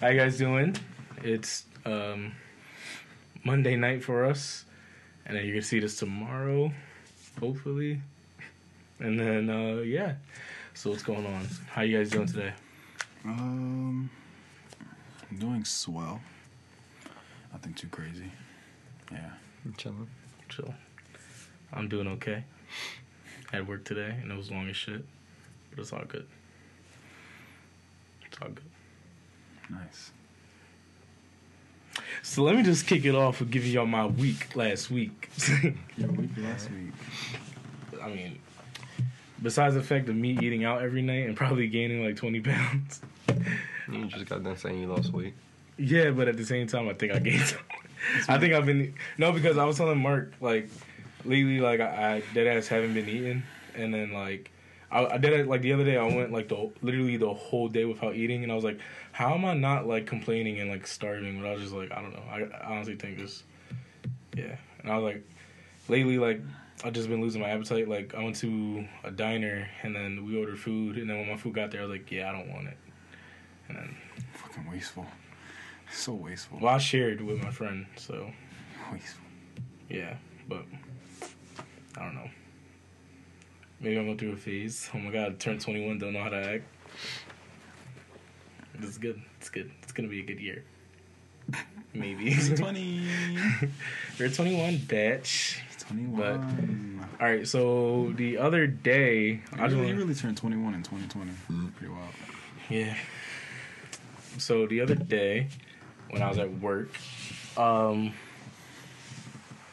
How you guys doing? It's um, Monday night for us, and then you're gonna see this tomorrow, hopefully. And then uh, yeah, so what's going on? How you guys doing today? Um, I'm doing swell. Nothing too crazy. Yeah. I'm chilling. Chill. I'm doing okay. Had work today, and it was long as shit, but it's all good. It's all good. Nice. So let me just kick it off with giving y'all my week last week. Your week last week. I mean, besides the fact of me eating out every night and probably gaining like 20 pounds. You just got done saying you lost weight. Yeah, but at the same time, I think I gained some. I think I've been no because I was telling Mark like lately like I, I dead ass haven't been eating, and then like I, I did it like the other day. I went like the literally the whole day without eating, and I was like, how am I not like complaining and like starving? But I was just like, I don't know. I, I honestly think this, yeah. And I was like, lately like I've just been losing my appetite. Like I went to a diner and then we ordered food, and then when my food got there, I was like, yeah, I don't want it. And then Fucking wasteful. So wasteful. well, I shared with my friend, so. Wasteful. Yeah, but I don't know. Maybe I'm going through a phase. Oh my god, turn 21, don't know how to act. It's good. It's good. It's gonna be a good year. Maybe. 20. You're 21, bitch. 21. All right, so the other day, I I just really, wanna- really turned 21 in 2020. Pretty wild. Yeah. So the other day, when I was at work, um,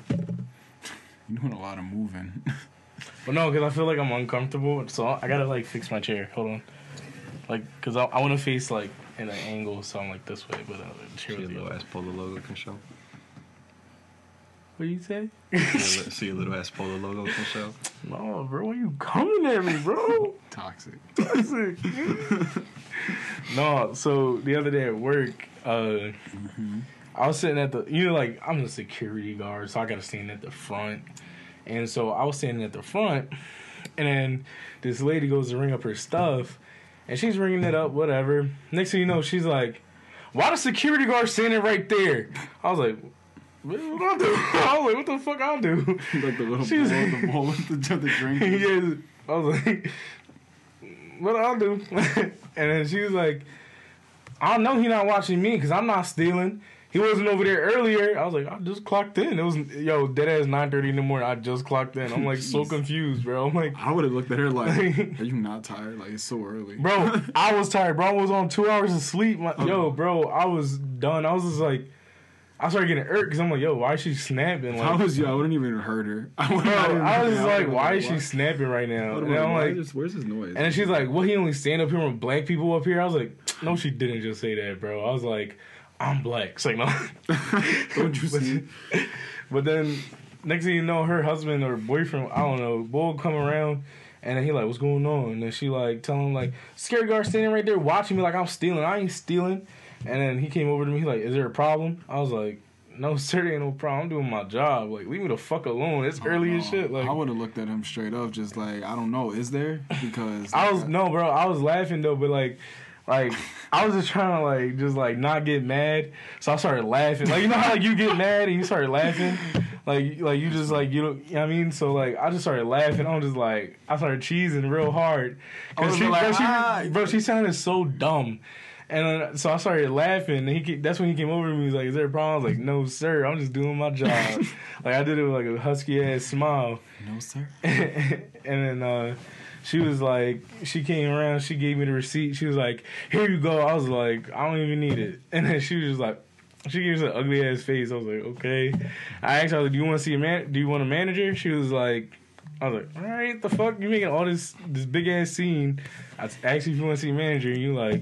You're doing a lot of moving. But no, because I feel like I'm uncomfortable, so I gotta like fix my chair. Hold on, like, cause I, I want to face like in an angle, so I'm like this way, but uh, the chair See was the little other. ass polo logo can show. What do you say? See a li- See your little ass polo logo can show. no, bro, why you coming at me, bro? Toxic. Toxic. no, so the other day at work, uh, I was sitting at the, you know, like I'm a security guard, so I gotta stand at the front, and so I was standing at the front, and then this lady goes to ring up her stuff, and she's ringing it up, whatever. Next thing you know, she's like, "Why the security guard standing right there?" I was like. What I do? I was like, what the fuck I do? like the little She bowl, the bowl with the, the drink. yeah, I was like, what I'll do. and then she was like, I don't know he not watching me because I'm not stealing. He wasn't over there earlier. I was like, I just clocked in. It was yo dead ass nine thirty in the morning. I just clocked in. I'm like so confused, bro. I'm like, I would have looked at her like, are you not tired? Like, it's so early. bro, I was tired. Bro, I was on two hours of sleep. Oh. yo, bro, I was done. I was just like, I started getting irked because I'm like, yo, why is she snapping? If I was yo, I wouldn't even heard her. I, bro, I was just like, why is she snapping right now? And I'm like, is- where's his noise? And then she's like, "What? He only stand up here with black people up here?" I was like, "No, she didn't just say that, bro." I was like, "I'm black." It's like, no. Don't you but, see? but then next thing you know, her husband or boyfriend, I don't know, will come around. And then he like, what's going on? And then she like tell him like, scary guard standing right there watching me like I'm stealing. I ain't stealing. And then he came over to me he like, is there a problem? I was like, no, sir, ain't no problem. I'm doing my job. Like, leave me the fuck alone. It's oh, early as shit. Like, I would have looked at him straight up, just like, I don't know, is there? Because I was no, bro. I was laughing though, but like, like I was just trying to like just like not get mad. So I started laughing. Like you know how like you get mad and you start laughing, like like you just like you know, you know what I mean. So like I just started laughing. I'm just like I started cheesing real hard. Cause she, like, bro, she, "Ah." bro, she sounded so dumb. And then, so I started laughing, and he ke- that's when he came over to me. He was like, "Is there a problem?" I was like, "No, sir. I'm just doing my job." like I did it with like a husky ass smile. no, sir. and then uh, she was like, she came around, she gave me the receipt. She was like, "Here you go." I was like, "I don't even need it." And then she was just like, she gave us an ugly ass face. I was like, "Okay." I asked her, like, "Do you want to see a man? Do you want a manager?" She was like. I was like, all right, the fuck, you making all this this big ass scene. I asked you if you want to see a manager, and you like,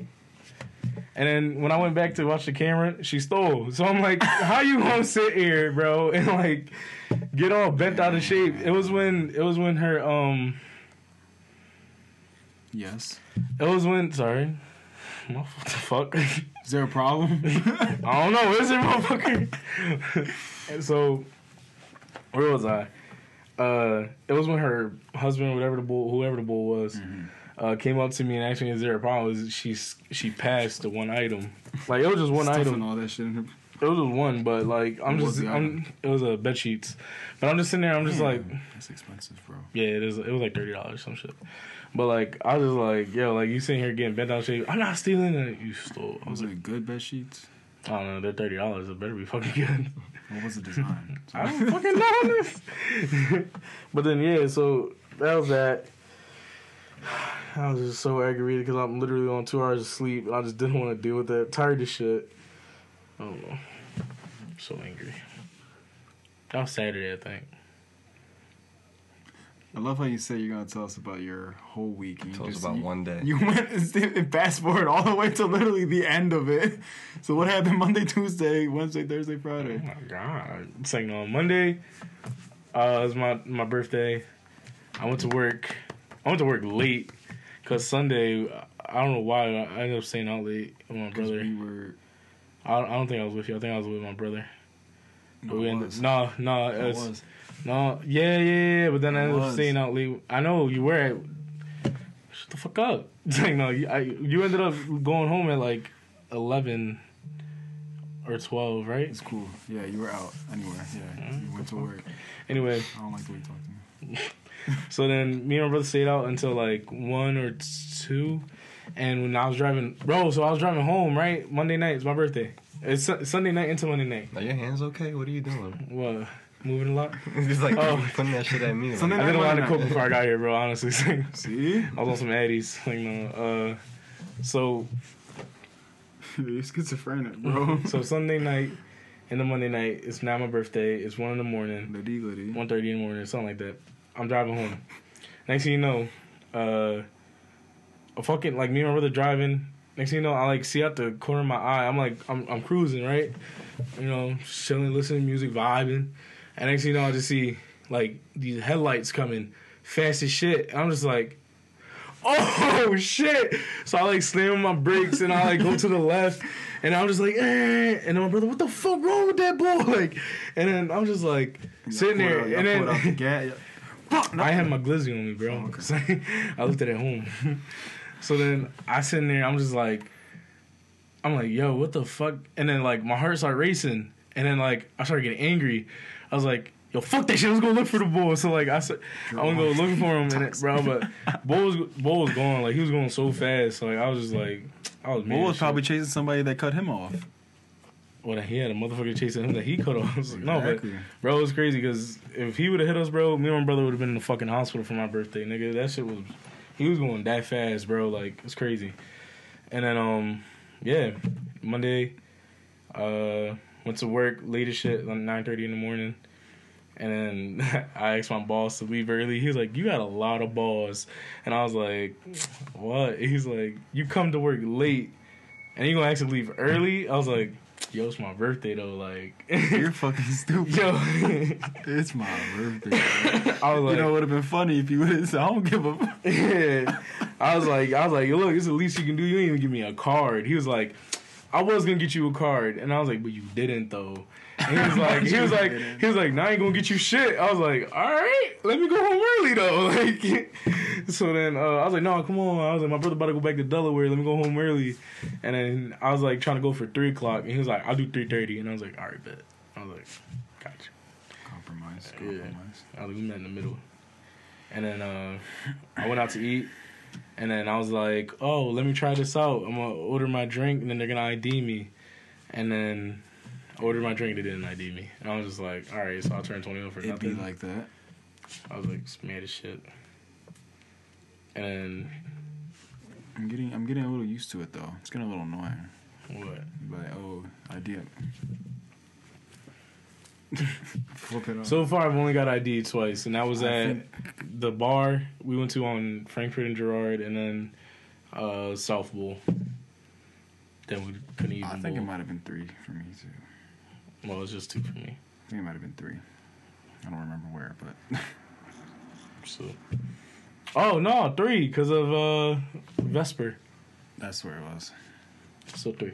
and then when I went back to watch the camera, she stole. So I'm like, how you gonna sit here, bro, and like get all bent out of shape? It was when it was when her um Yes. it was when sorry. What the fuck? Is there a problem? I don't know. Is it motherfucker? and so, where was I? Uh, it was when her husband, whatever the bull, whoever the bull was, uh, came up to me and asked me, "Is there a problem?" She she passed the one item, like it was just one item. all that shit in her. It was just one, but like I'm What just I'm, it was a bed sheets, but I'm just sitting there. I'm just like, That's expensive, bro. yeah, it is. It was like thirty dollars some shit. But like I was just like, yo, like you sitting here getting bent out shape. I'm not stealing it. You stole. I was Was like, it good bed sheets? I don't know. They're thirty dollars. It better be fucking good. What was the design? I don't fucking know this. but then yeah, so that was that. I was just so aggravated because I'm literally on two hours of sleep. and I just didn't want to deal with that. Tired of shit. I don't know. I'm so angry. That was Saturday, I think. I love how you say you're gonna tell us about your whole week. You Tell us about you- one day. You went and fast forward all the way to literally the end of it. So what happened Monday, Tuesday, Wednesday, Thursday, Friday? Oh Friday? my god! It's like on Monday. Uh, it was my my birthday. I went to work. I went to work late because Sunday. I don't know why I ended up staying out late with my brother. we were. I, I don't think I was with you. I think I was with my brother. No, we ended- was. no, no, It was. no, yeah, yeah, yeah. But then I It ended up staying out late. I know you were at. Shut the fuck up! Like no, you, I, you ended up going home at like eleven or twelve, right? It's cool. Yeah, you were out anyway. Yeah, you mm-hmm. went to work. Anyway, I don't like the way you talk to me. so then me and my brother stayed out until like one or two, and when I was driving, bro, so I was driving home, right? Monday night, it's my birthday. It's Su- Sunday night into Monday night. Are your hands okay? What are you doing? What? Moving a lot. It's like Oh. putting that shit at me. Like, Something I did a lot of Monday coke before I got here, bro. Honestly, See, I was on some Addies. Like, no, uh, so you're schizophrenic, bro. so Sunday night and the Monday night. It's now my birthday. It's one in the morning, Liddy, liddy. one thirty in the morning, something like that. I'm driving home. Next thing you know, uh, a fucking like me and my brother driving. Next thing you know, I like see out the corner of my eye. I'm like, I'm I'm cruising right, you know, chilling, listening to music, vibing. And next thing you know, I just see like these headlights coming fast as shit. And I'm just like, oh shit! So I like slam my brakes and I like go to the left, and I'm just like, eh. And then my brother, what the fuck wrong with that boy? Like, and then I'm just like sitting there, out- and the then. Fuck. I had my glizzy on me, bro. Oh, okay. I left it at home. So then I sitting there, I'm just like, I'm like, yo, what the fuck? And then like my heart started racing, and then like I started getting angry. I was like, yo, fuck that shit. Let's go look for the bull. So like I said, I want to go looking for him, and it, bro. But bull was bull was going like he was going so fast. So like I was just like, I was. Bull as was probably chasing somebody that cut him off. Well, he had a motherfucker chasing him that he cut off. I was like, No, but bro, it was crazy because if he would have hit us, bro, me and my brother would have been in the fucking hospital for my birthday, nigga. That shit was, he was going that fast, bro. Like it's crazy. And then um, yeah, Monday, uh, went to work late as shit, like nine thirty in the morning. And then I asked my boss to leave early. He was like, "You got a lot of balls," and I was like, "What?" He's like, "You come to work late, and you gonna actually leave early?" I was like, "Yo, it's my birthday though." Like, You're fucking stupid. yo, It's my birthday. I was like, you know, it would have been funny if you would have said, I don't give a fuck. yeah. I was like, I was like, look, it's the least you can do. You didn't even give me a card. He was like, I was gonna get you a card, and I was like, but you didn't though. And he was like, he was like, he was like, now I ain't gonna get you shit. I was like, all right, let me go home early though. Like, so then uh, I was like, no, come on. I was like, my brother about to go back to Delaware. Let me go home early. And then I was like trying to go for three o'clock, and he was like, I'll do three thirty. And I was like, all right, bet. I was like, gotcha. Compromise. Yeah. Compromise. I was like, we met in the middle. And then uh, I went out to eat. And then I was like, oh, let me try this out. I'm going to order my drink, and then they're going to ID me. And then I ordered my drink, they didn't ID me. And I was just like, all right, so I'll turn 21 for It'd be nothing. like that. I was like, mad as shit. And I'm getting, I'm getting a little used to it though. It's getting a little annoying. what? But oh, idea. Flip. So far, I've only got ID twice, and that was I at think- the bar we went to on Frankford and Girard, and then uh, South Bowl. Then we couldn't even. I think it might have been three for me too. Well, it's just two for me. I think it might have been three. I don't remember where, but So. Oh no, three because of uh Vesper. that's where it was. So three.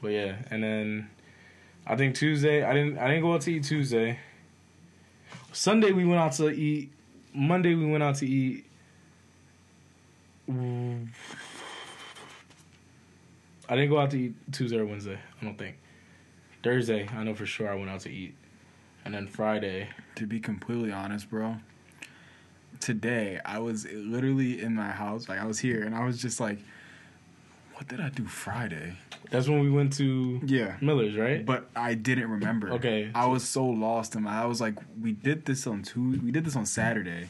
But yeah, and then I think Tuesday I didn't I didn't go out to eat Tuesday. Sunday we went out to eat. Monday we went out to eat. I didn't go out to eat Tuesday or Wednesday. I don't think. Thursday, I know for sure I went out to eat, and then Friday. To be completely honest, bro, today I was literally in my house, like I was here, and I was just like, "What did I do Friday?" That's when we went to Yeah, Miller's, right? but I didn't remember. Okay. I was so lost in my. I was like, "We did this on Tuesday. We did this on Saturday."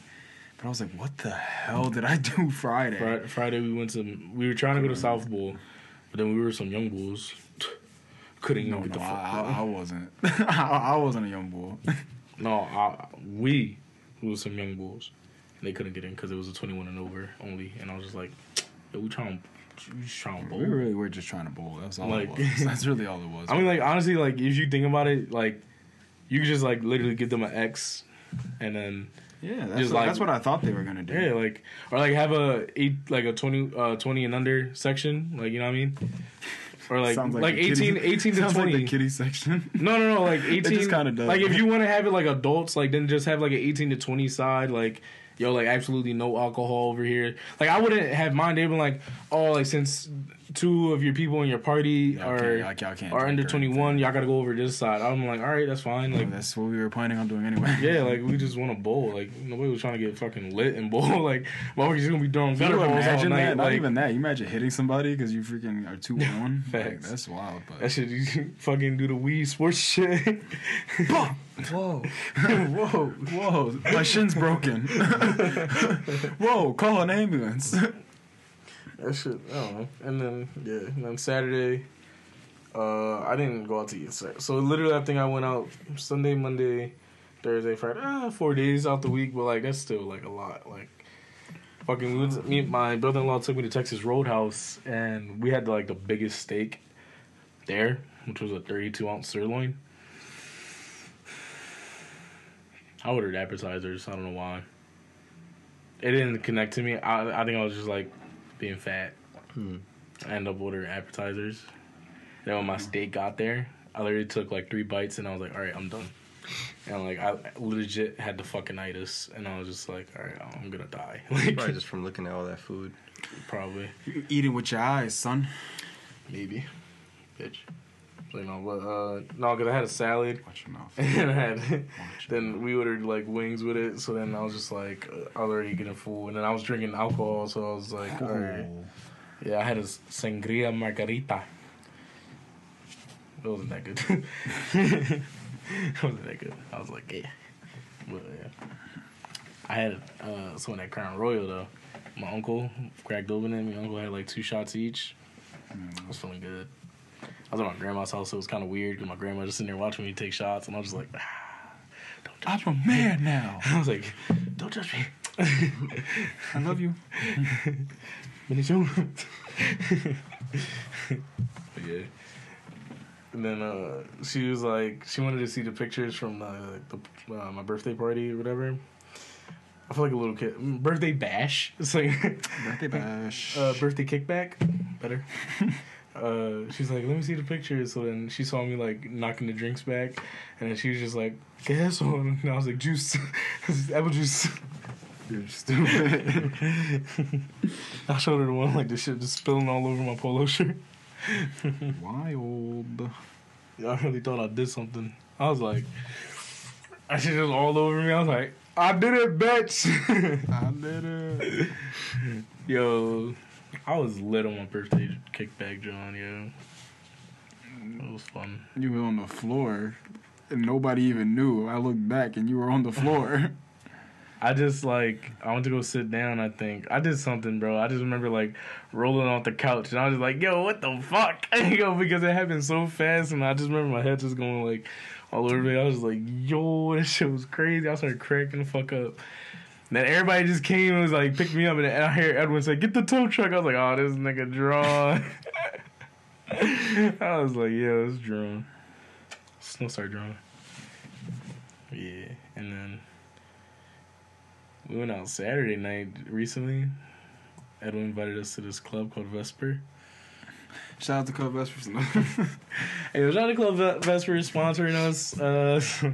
But I was like, "What the hell did I do Friday?" Fri- Friday we went to. We were trying to go to South Bowl, but then we were some young bulls. Couldn't even No, get no, the fuck. I, I, I wasn't. I, I wasn't a young bull. No, I, we we was some young bulls. And they couldn't get in because it was a twenty one and over only, and I was just like, Yo, we trying, we just trying to bowl. we really were just trying to bowl. That's all Like- it was. That's really all it was. I mean, like honestly, like if you think about it, like you could just like literally give them an X, and then yeah, that's, just what, like- that's what I thought they were gonna do. yeah, like or like have a eight like a 20, uh, 20 and under section, like you know what I mean, or like Sounds like, the 18, kiddie- 18 to sounds twenty. like the kiddie section. No, no, no. Like eighteen. just kinda does. Like if you want to have it like adults, like then just have like an eighteen to twenty side. Like yo, like absolutely no alcohol over here. Like I wouldn't have mind. They'd been like, oh, like since two of your people in your party Y'all are can't- y'all y'all can't are under twenty one, y'all got to go over this side. I'm like, all right, that's fine. Like. that's what we were planning on doing anyway. Yeah, like we just want to bowl. Like nobody was trying to get fucking lit and bowl. Like motherfuckers just gonna be throwing Can balls all night. that? Not like, even that. You imagine hitting somebody because you freaking are two one. like, that's wild. But that shit, you fucking do the Wii sports shit. Whoa. whoa, whoa, my shin's broken. whoa, call an ambulance. That shit, I don't know. And then yeah, and then Saturday, uh, I didn't go out to eat. Saturday. So literally, I think I went out Sunday, Monday, Thursday, Friday, ah, four days out the week. But like that's still like a lot. Like fucking, we went, me, my brother-in-law took me to Texas Roadhouse, and we had like the biggest steak there, which was a thirty-two ounce sirloin. I ordered appetizers. I don't know why. It didn't connect to me. I I think I was just like being fat. Hmm. I ended up ordering appetizers. Then when my steak got there, I literally took like three bites and I was like, all right, I'm done. And like I legit had the fucking itis, and I was just like, all right, I'm gonna die. Like Probably just from looking at all that food. probably, You eating with your eyes, son. maybe, bitch. You know, but uh, no, because I had a salad Watch your mouth. and I had. Then we ordered like wings with it, so then I was just like, I was already getting full, and then I was drinking alcohol, so I was like, all right. Yeah, I had a sangria margarita. It wasn't that good. it wasn't that good. I was like, yeah. But yeah. I had uh, some at Crown Royal though. My uncle cracked open it. My uncle had like two shots each. I was feeling good. I was at my grandma's house, so it was kind of weird because my grandma just sitting there watching me take shots, and I was just like, ah, don't touch I'm a man now. I was like, don't touch me. I love you. But yeah. And then uh, she was like, she wanted to see the pictures from uh, the, uh, my birthday party or whatever. I feel like a little kid. Mm, Birthday bash. It's like Birthday bash. uh, birthday kickback. Better. Uh, she's like, let me see the pictures. So then she saw me like knocking the drinks back, and then she was just like, "Guess what?" And I was like, "Juice, apple juice." You're stupid. I showed her the one like the shit just spilling all over my polo shirt. Wild. I really thought I did something. I was like, I shit just all over me. I was like, I did it, bitch. I did it. yo, I was lit on my birthday kickback, John. Yo, it was fun. You were on the floor, and nobody even knew. I looked back, and you were on the floor. I just like I went to go sit down. I think I did something, bro. I just remember like rolling off the couch, and I was just like, "Yo, what the fuck?" yo, because it happened so fast, and I just remember my head just going like all over me. I was like, "Yo, this shit was crazy." I started cracking the fuck up. And then everybody just came and was like, picked me up, and I hear Edwin say, "Get the tow truck." I was like, "Oh, this nigga drawn." I was like, "Yeah, it's drawn." Snow started drawing. Yeah, and then we went out Saturday night recently. Edwin invited us to this club called Vesper. Shout out to Club Vesper. Hey, shout out to Club Ve- Vesper sponsoring us. Uh,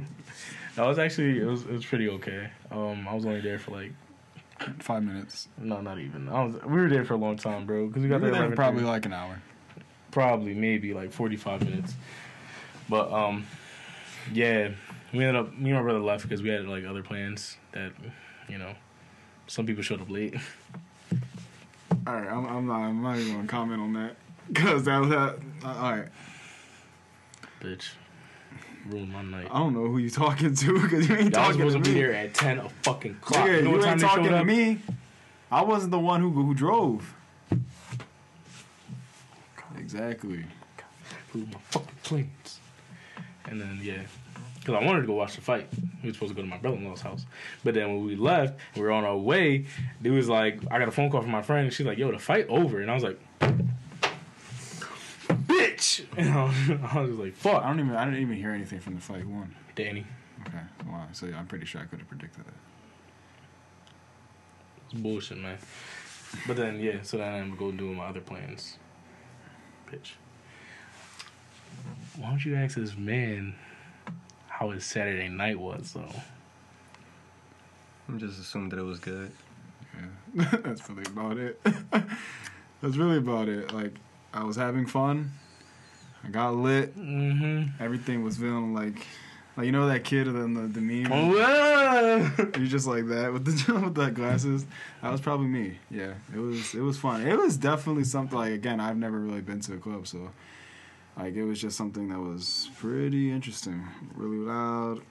that was actually it was it was pretty okay. Um, I was only there for like Five minutes. No, not even. I was. We were there for a long time, bro. Because we We got were there, there probably like an hour. probably maybe like 45 minutes but um yeah we ended up me and my brother left because we had like other plans that you know some people showed up late All right, I'm, I'm not. I'm not even gonna comment on that because that was that. Uh, all right, bitch ruined my night I don't know who you talking to because you ain't Y'all talking supposed to to be me. there at 10 a fucking clock Nigga, you know you ain't talking to me. I wasn't the one who who drove. Exactly. Blew my fucking planes and then yeah because I wanted to go watch the fight. We were supposed to go to my brother-in-law's house, but then when we left, we were on our way. It was like I got a phone call from my friend, and she's like, "Yo, the fight over," and I was like, "Bitch!" And I was, I was just like, "Fuck." I don't even. I didn't even hear anything from the fight. one. Danny. Okay. Wow. So yeah, I'm pretty sure I could have predicted that. It's bullshit, man. But then, yeah, so then I'm going to go do my other plans. Bitch. Why don't you ask this man how his Saturday night was, though? I'm just assuming that it was good. Yeah. That's really about it. That's really about it. Like I was having fun. I got lit. Mm-hmm. Everything was feeling like, like you know that kid in the the meme. Oh, You're just like that with the with the glasses. That was probably me. Yeah, it was it was fun. It was definitely something like again I've never really been to a club, so like it was just something that was pretty interesting. Really loud.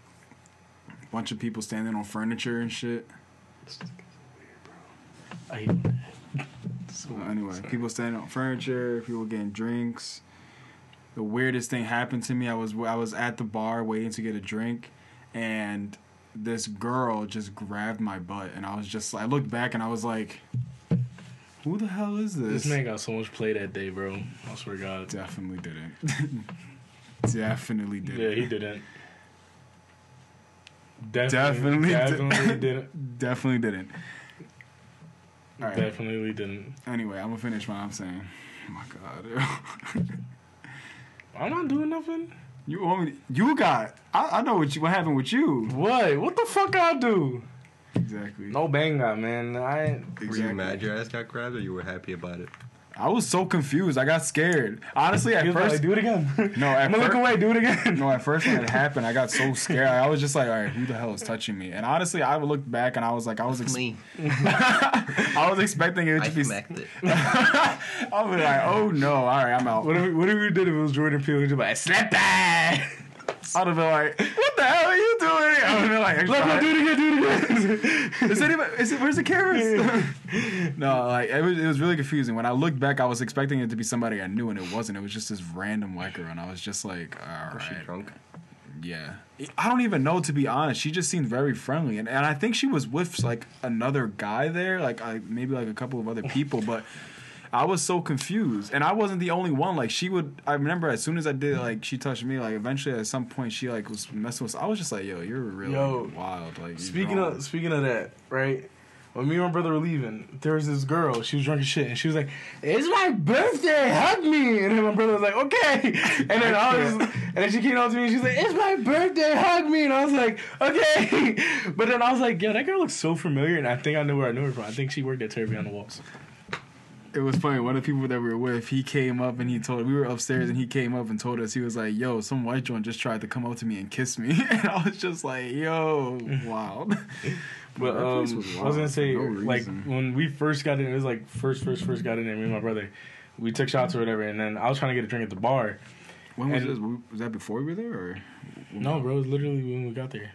Bunch of people standing on furniture and shit. I hate that. So anyway, people standing on furniture, people getting drinks. The weirdest thing happened to me. I was I was at the bar waiting to get a drink, and this girl just grabbed my butt, and I was just I looked back and I was like, "Who the hell is this?" This man got so much play that day, bro. I swear to God. definitely didn't. definitely didn't. Yeah, he didn't. Definitely, Definitely definitely did- didn't. Definitely didn't. All right. Definitely didn't. Anyway, I'm gonna finish what I'm saying. Oh my god. I'm not doing nothing. you want me? You got. I, I know what you. What happened with you? What? What the fuck I do? Exactly. No bang out, man. I ain't. Were you mad your ass got grabbed, or you were happy about it? I was so confused. I got scared. Honestly, at He was first, like, do it again. No, at I'm gonna look away. Do it again. no, at first when it happened, I got so scared. I was just like, all right, who the hell is touching me? And honestly, I looked back and I was like, I was, ex- I was expecting it to be. it. I was like, oh no, all right, I'm out. What if, what if we did if it was Jordan Peele? He'd be like, slap that. I'd have been like, what the hell are you doing? I would have been like, Look, look, do it again. Do it again. is anybody, is it, where's the cameras? no, like it was, it was really confusing. When I looked back, I was expecting it to be somebody I knew, and it wasn't. It was just this random white girl, and I was just like, all Was she drunk? yeah. I don't even know to be honest. She just seemed very friendly, and, and I think she was with like another guy there, like I, maybe like a couple of other people, but. I was so confused, and I wasn't the only one. Like she would, I remember as soon as I did, like she touched me. Like eventually, at some point, she like was messing with. I was just like, "Yo, you're really Yo, wild." Like Speaking of speaking of that, right? When me and my brother were leaving, there was this girl. She was drunk as shit, and she was like, "It's my birthday, hug me." And then my brother was like, "Okay." And then I was, and then she came up to me, and she's like, "It's my birthday, hug me." And I was like, "Okay." But then I was like, "Yo, that girl looks so familiar," and I think I know where I knew her from. I think she worked at Terry on the Walls. It was funny. One of the people that we were with, he came up and he told we were upstairs and he came up and told us he was like, "Yo, some white joint just tried to come up to me and kiss me," and I was just like, "Yo, wild." But That um, was I was gonna say, no like when we first got in, it was like first, first, first got in there. Me and my brother, we took shots or whatever, and then I was trying to get a drink at the bar. when was this? Was that before we were there, or? No, bro, it was literally when we got there.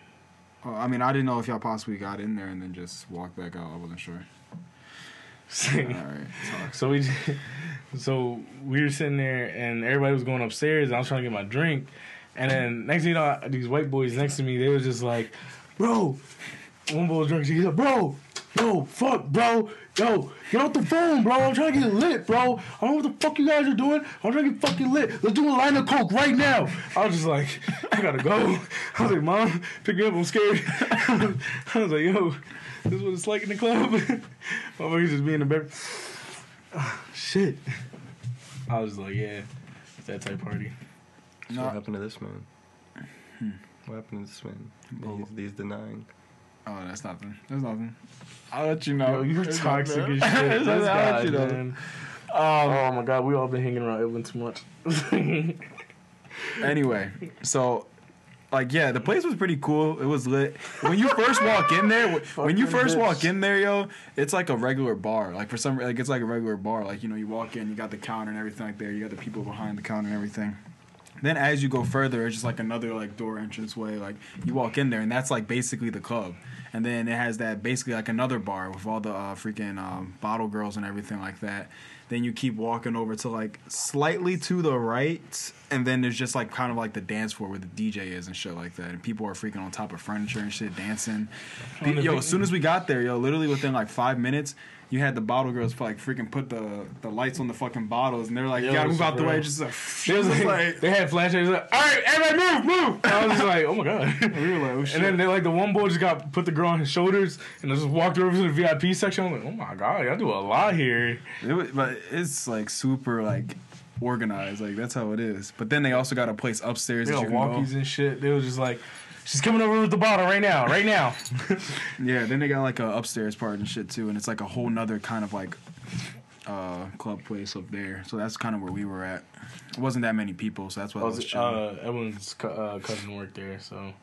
Oh, I mean, I didn't know if y'all possibly got in there and then just walked back out. I wasn't sure. All right, talk. so we, so we were sitting there, and everybody was going upstairs. And I was trying to get my drink, and then next thing you know, these white boys next to me, they was just like, "Bro," one boy was drunk. He's like, "Bro, yo, fuck, bro, yo, get off the phone, bro. I'm trying to get lit, bro. I don't know what the fuck you guys are doing. I'm trying to get fucking lit. Let's do a line of coke right now." I was just like, "I gotta go." I was like, "Mom, pick me up. I'm scared." I was like, "Yo." This is what it's like in the club. My Motherfuckers just being a the bed. Shit. I was like, yeah, it's that type party. So No. what happened to this man? Hmm. What happened to this man? Well- He's, he's denying. Oh, that's nothing. That's nothing. I'll let you know. Yo, you're There's toxic as shit. I'll let you know. man. Um, Oh my god, we all been hanging around Evelyn too much. anyway, so like yeah, the place was pretty cool. It was lit. When you first walk in there, when you first bitch. walk in there, yo, it's like a regular bar. Like for some, like it's like a regular bar. Like you know, you walk in, you got the counter and everything like there. You got the people behind the counter and everything. Then as you go further, it's just like another like door entrance way. Like you walk in there, and that's like basically the club. And then it has that basically like another bar with all the uh, freaking um, bottle girls and everything like that. Then you keep walking over to like slightly to the right, and then there's just like kind of like the dance floor where the DJ is and shit like that. And people are freaking on top of furniture and shit, dancing. Yo, as soon as we got there, yo, literally within like five minutes, you had the bottle girls like freaking put the the lights on the fucking bottles, and they're like, Yo, "You gotta move out the way." Just uh, like, They, was like, like- they had flashlights. Like, all right, everybody, move, move. And I was just like, oh my god. we were like, "Oh shit!" And then they like the one boy just got put the girl on his shoulders and I just walked over to the VIP section. I'm like, oh my god, y'all do a lot here. It was, but it's like super like organized. Like that's how it is. But then they also got a place upstairs They got walkies and shit. They was just like, she's coming over with the bottle right now, right now. Yeah. Then they got like a upstairs part and shit too, and it's like a whole nother kind of like uh club place up there. So that's kind of where we were at. It wasn't that many people, so that's why I I was was, uh, Evelyn's co- uh, cousin worked there, so it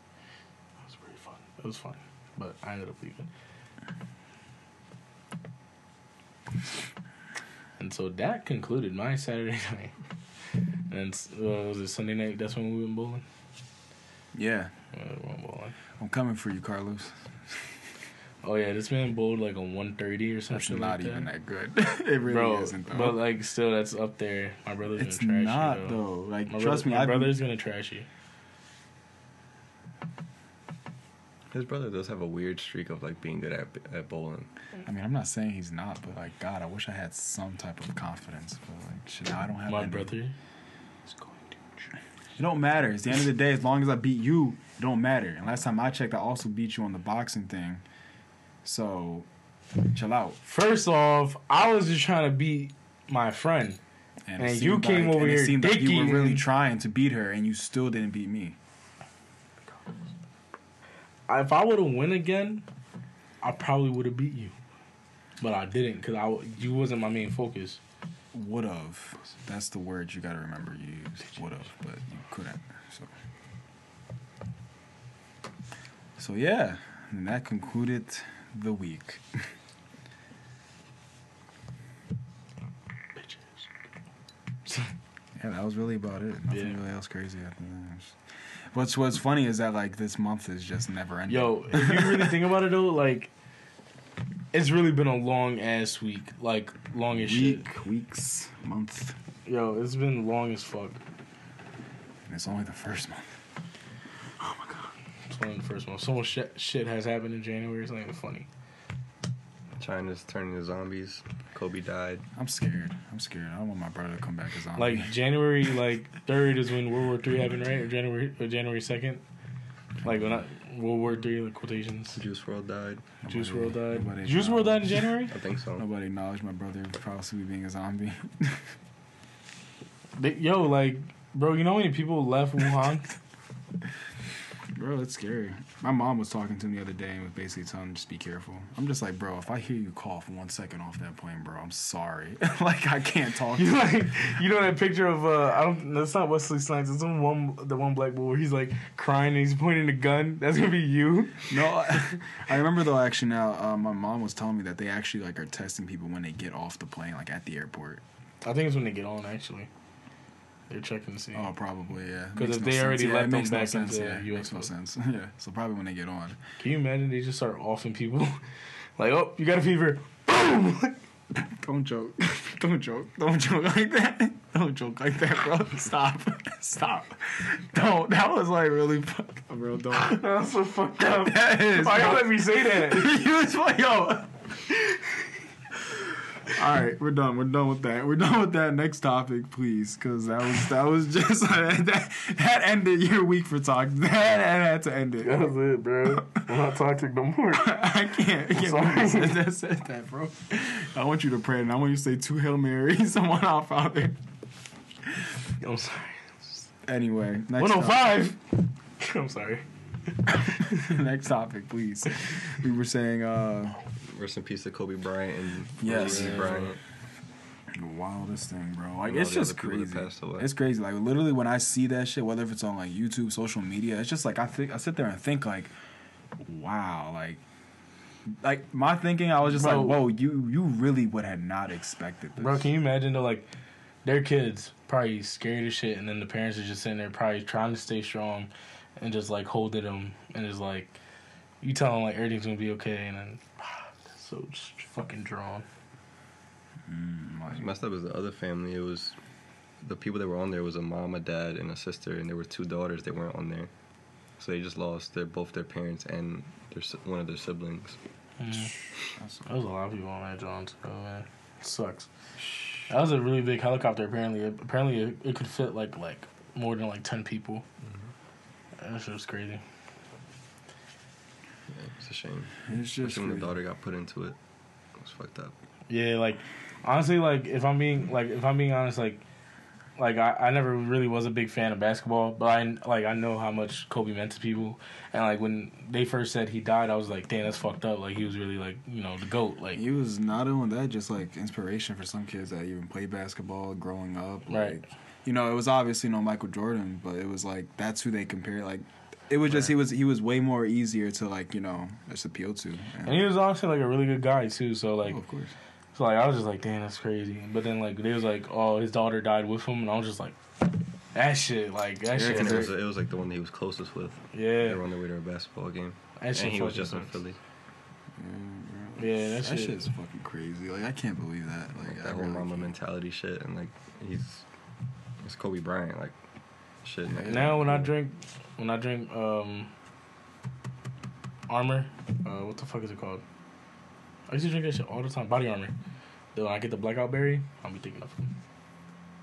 was pretty fun. It was fun, but I ended up leaving. And so that concluded my Saturday night. And uh, was it Sunday night? That's when we went bowling. Yeah, Uh, we went bowling. I'm coming for you, Carlos. Oh yeah, this man bowled like a one thirty or That's something. not like even that. that good. it really Bro, isn't though. but like still, that's up there. My brother's it's gonna trash not you. though. Like My trust brother, me, my I've brother's gonna trash you. His brother does have a weird streak of like being good at at bowling. I mean, I'm not saying he's not, but like God, I wish I had some type of confidence. But like, shit, I don't have. My any. brother is going to trash. It don't matter. It's the end of the day. As long as I beat you, it don't matter. And last time I checked, I also beat you on the boxing thing. So, chill out. First off, I was just trying to beat my friend. And, And you came over and here It seemed like you were really trying to beat her, and you still didn't beat me. If I would have win again, I probably would have beat you. But I didn't because I you wasn't my main focus. Would have. That's the word you got to remember. You used would have, but you couldn't. So. So yeah, and that concluded the week. Yeah, that was really about it. Nothing Yeah. really else crazy after that. What's What's funny is that like this month is just never ending. Yo, if you really think about it though, like it's really been a long ass week, like long as shit. week, weeks, month, Yo, it's been long as fuck. and it's only the first month. Oh my god, it's only the first month. So much shit, shit has happened in January. It's not even funny. China's turning to zombies. Kobe died. I'm scared. I'm scared. I don't want my brother to come back as zombie. Like January like third is when World War Three happened, right? Or January or January second. Like when I, World War Three, like quotations. Juice WRLD died. Juice WRLD died. nobody Juice WRLD died in January. I think so. Nobody acknowledged my brother possibly being a zombie. They, yo, like, bro, you know how many people left Wuhan? Bro, it's scary. My mom was talking to me the other day and was basically telling me just be careful. I'm just like, bro, if I hear you cough one second off that plane, bro, I'm sorry. like I can't talk. you like, you know that picture of uh, I don't. That's not Wesley Snipes. It's some one, the one black boy where he's like crying and he's pointing a gun. That's gonna be you. No, I, I remember though. Actually, now uh, my mom was telling me that they actually like are testing people when they get off the plane, like at the airport. I think it's when they get on. Actually, they're checking to see. Oh, probably yeah. Because if no they already yeah, let it them makes no back sense. into yeah, US makes no sense. Yeah, so probably when they get on. Can you imagine they just start offing people? like, oh, you got a fever. Boom. Don't joke. Don't joke. Don't joke like that. Don't joke like that, bro. Stop. Stop. Don't. That was like really fucked up, bro. Don't. That's so fucked up. That is. Why y'all let me say that? you was like, yo. All right, we're done. We're done with that. We're done with that. Next topic, please, because that was that was just that, that ended your week for talk. That, that had to end it. That was it, bro. I'm not toxic no more. I can't. I can't Sorry. said that, said that, bro. I want you to pray, and I want you to say two Hail Marys and one Our Father. I'm sorry. Anyway, next topic. 105. I'm sorry. Next topic, please. We were saying, uh, Rest in peace to Kobe Bryant and Yes. Kobe Yeah. Bryant. the wildest thing, bro. Like it's just other people that crazy. It's crazy. Like literally, when I see that shit, whether if it's on like YouTube, social media, it's just like I think I sit there and think like, wow, like. Like my thinking, I was just Bro. like, "Whoa, you you really would have not expected this." Bro, can you imagine though? Like, their kids probably scared as shit, and then the parents are just sitting there probably trying to stay strong, and just like holding them, and just like you tell them like everything's gonna be okay, and then so just fucking drawn. Mm, What's messed up is the other family. It was the people that were on there was a mom, a dad, and a sister, and there were two daughters that weren't on there. So they just lost their both their parents and their one of their siblings. Mm. that's- There was a lot of people on that John too, man. It sucks. That was a really big helicopter. Apparently, apparently it, it could fit like like more than like ten people. That shit was crazy. Yeah, it's a shame. it's just Especially when the daughter got put into it. It was fucked up. Yeah, like honestly, like if I'm being like if I'm being honest, like like I, I never really was a big fan of basketball, but I like I know how much Kobe meant to people, and like when they first said he died, I was like, damn, that's fucked up. Like he was really like you know the goat. Like He was not only that, just like inspiration for some kids that even play basketball growing up. Like, Right. You know, it was obviously no Michael Jordan, but it was like that's who they compare. Like, it was just he was he was way more easier to like you know just appeal to. and he was honestly like a really good guy too. So like oh, of course. so like I was just like, damn, that's crazy. But then like they was like, oh, his daughter died with him, and I was just like, that shit, like that Yeah, shit, 'Cause it was, it was like the one that he was closest with. yeah, They were on their way to a basketball game, that and he was fucking just in sucks. Philly. Yeah, bro. Yeah, that that shit- shit's fucking crazy. Like I can't believe that. Like Like I that whole really mama can't. mentality shit, and like he's it's Kobe Bryant, like shit. Like, Now when I drink, when I drink um, armor, uh, what the fuck is it called? I used to drink that shit all the time. Body armor. Then when I get the blackout berry, I'll be thinking of him.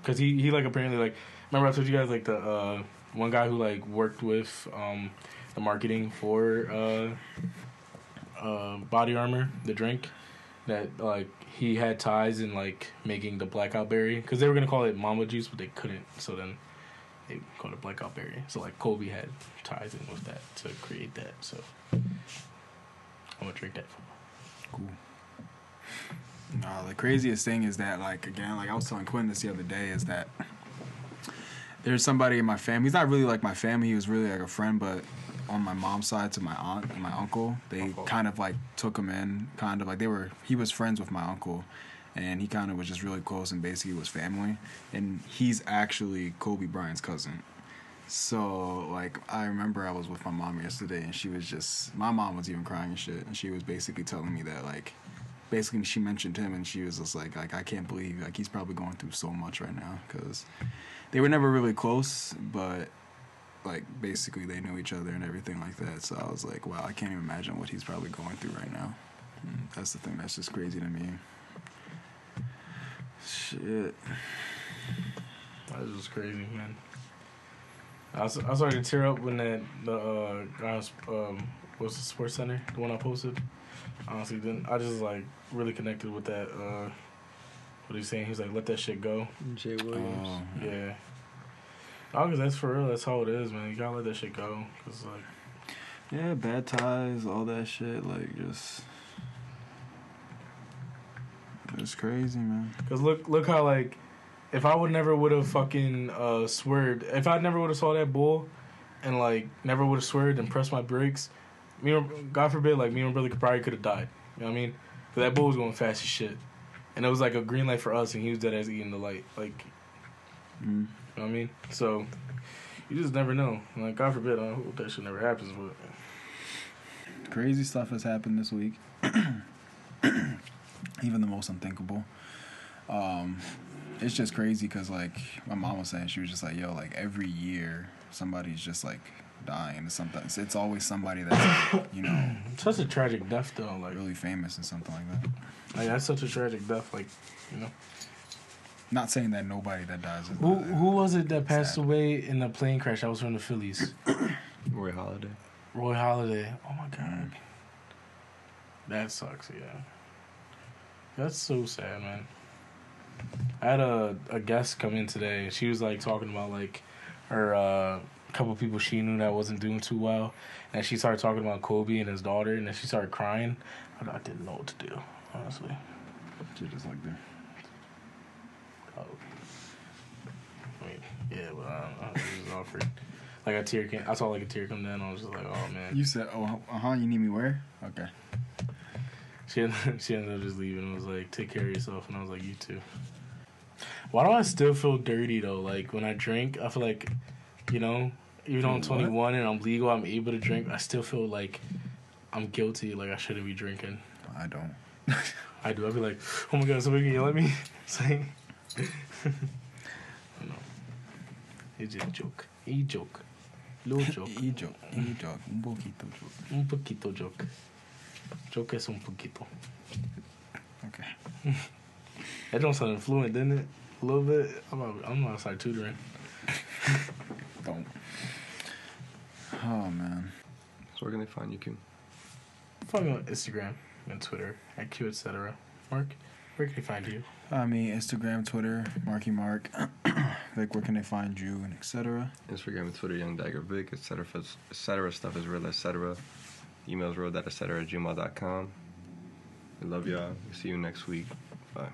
Cause he he like apparently like remember I told you guys like the uh one guy who like worked with um the marketing for uh uh body armor the drink that like he had ties in like making the blackout berry because they were gonna call it mama juice but they couldn't so then they called it blackout berry so like Kobe had ties in with that to create that so I'm gonna drink that for Cool. No, the craziest thing is that, like, again, like I was telling Quinn this the other day, is that there's somebody in my family. He's not really like my family. He was really like a friend, but on my mom's side to my aunt and my uncle, they Uncle. kind of like took him in, kind of like they were. He was friends with my uncle, and he kind of was just really close and basically was family. And he's actually Kobe Bryant's cousin. So like I remember I was with my mom yesterday and she was just my mom was even crying and shit. And she was basically telling me that like basically she mentioned him and she was just like like I can't believe like he's probably going through so much right now. Because they were never really close but like basically they knew each other and everything like that. So I was like wow I can't even imagine what he's probably going through right now. And that's the thing that's just crazy to me shit That was just crazy, man. I was, I started to tear up when that the uh, guy was, um was the Sports Center, the one I posted. Honestly, then I just like really connected with that. Uh, what he's saying, he's like, let that shit go. Jay Williams. Oh, Yeah. Oh, cause that's for real. That's how it is, man. You gotta let that shit go. Cause like, Yeah, bad ties, all that shit, like just it's crazy, man. cause look, look how like, if I would never would have fucking uh swerved, if I never would have saw that bull, and like never would have swerved and pressed my brakes, me, and- God forbid, like me and my brother could probably could have died. You know what I mean? Cause that bull was going fast as shit, and it was like a green light for us, and he was dead as eating the light. Like, Mm. you know what I mean? So, you just never know. Like, God forbid, I hope that shit never happens, but. Crazy stuff has happened this week. Even the most unthinkable. Um, it's just crazy because like my mom was saying, she was just like, "Yo, like every year somebody's just like dying or something. It's, it's always somebody that's you know Such a tragic death, though. Like, really famous and something like that." like that's such a tragic death. Like, you know, Not saying that nobody that dies. Is who who was it that passed Sad. away in the plane crash? I was from the Phillies. Roy Halladay. Roy Halladay. Oh my god, that sucks. Yeah, that's so sad, man. I had a a guest come in today, she was like talking about like her uh couple people she knew that wasn't doing too well, and she started talking about Kobe and his daughter, and then she started crying. I, I didn't know what to do, honestly. Shit just like that. Oh. I mean, yeah, but I don't know. It was awkward. Like a tear came. I saw like a tear come down. I was just like, oh man. You said, "Oh, uh huh." You need me where? Okay. She ended, she ended up just leaving and was like, take care of yourself. And I was like, you too. Why do I still feel dirty though? Like when I drink, I feel like, you know, even though I'm What? 21 and I'm legal, I'm able to drink. I still feel like I'm guilty. Like I shouldn't be drinking. I don't. I do. I be like, oh my god, somebody can yell at me. It's like, no, it's just a joke. A joke, little joke, E joke. E joke. Un poquito joke. un poquito joke. Joke es un poquito. Okay. That don't sound fluent, didn't it? A little bit. I'm out, I'm outside tutoring. Don't. Oh man. So where can they find you, Kim? Follow me on Instagram and Twitter at Q etc. Mark, where can they find you? Uh, I mean, Instagram, Twitter, Marky Mark. Vic, where can they find you and etc. Instagram and Twitter, Young Dagger Vic, etc. etc. Stuff is real, etc. Emails real, that etc. at gmail.com. We love y'all. See you next week. Bye.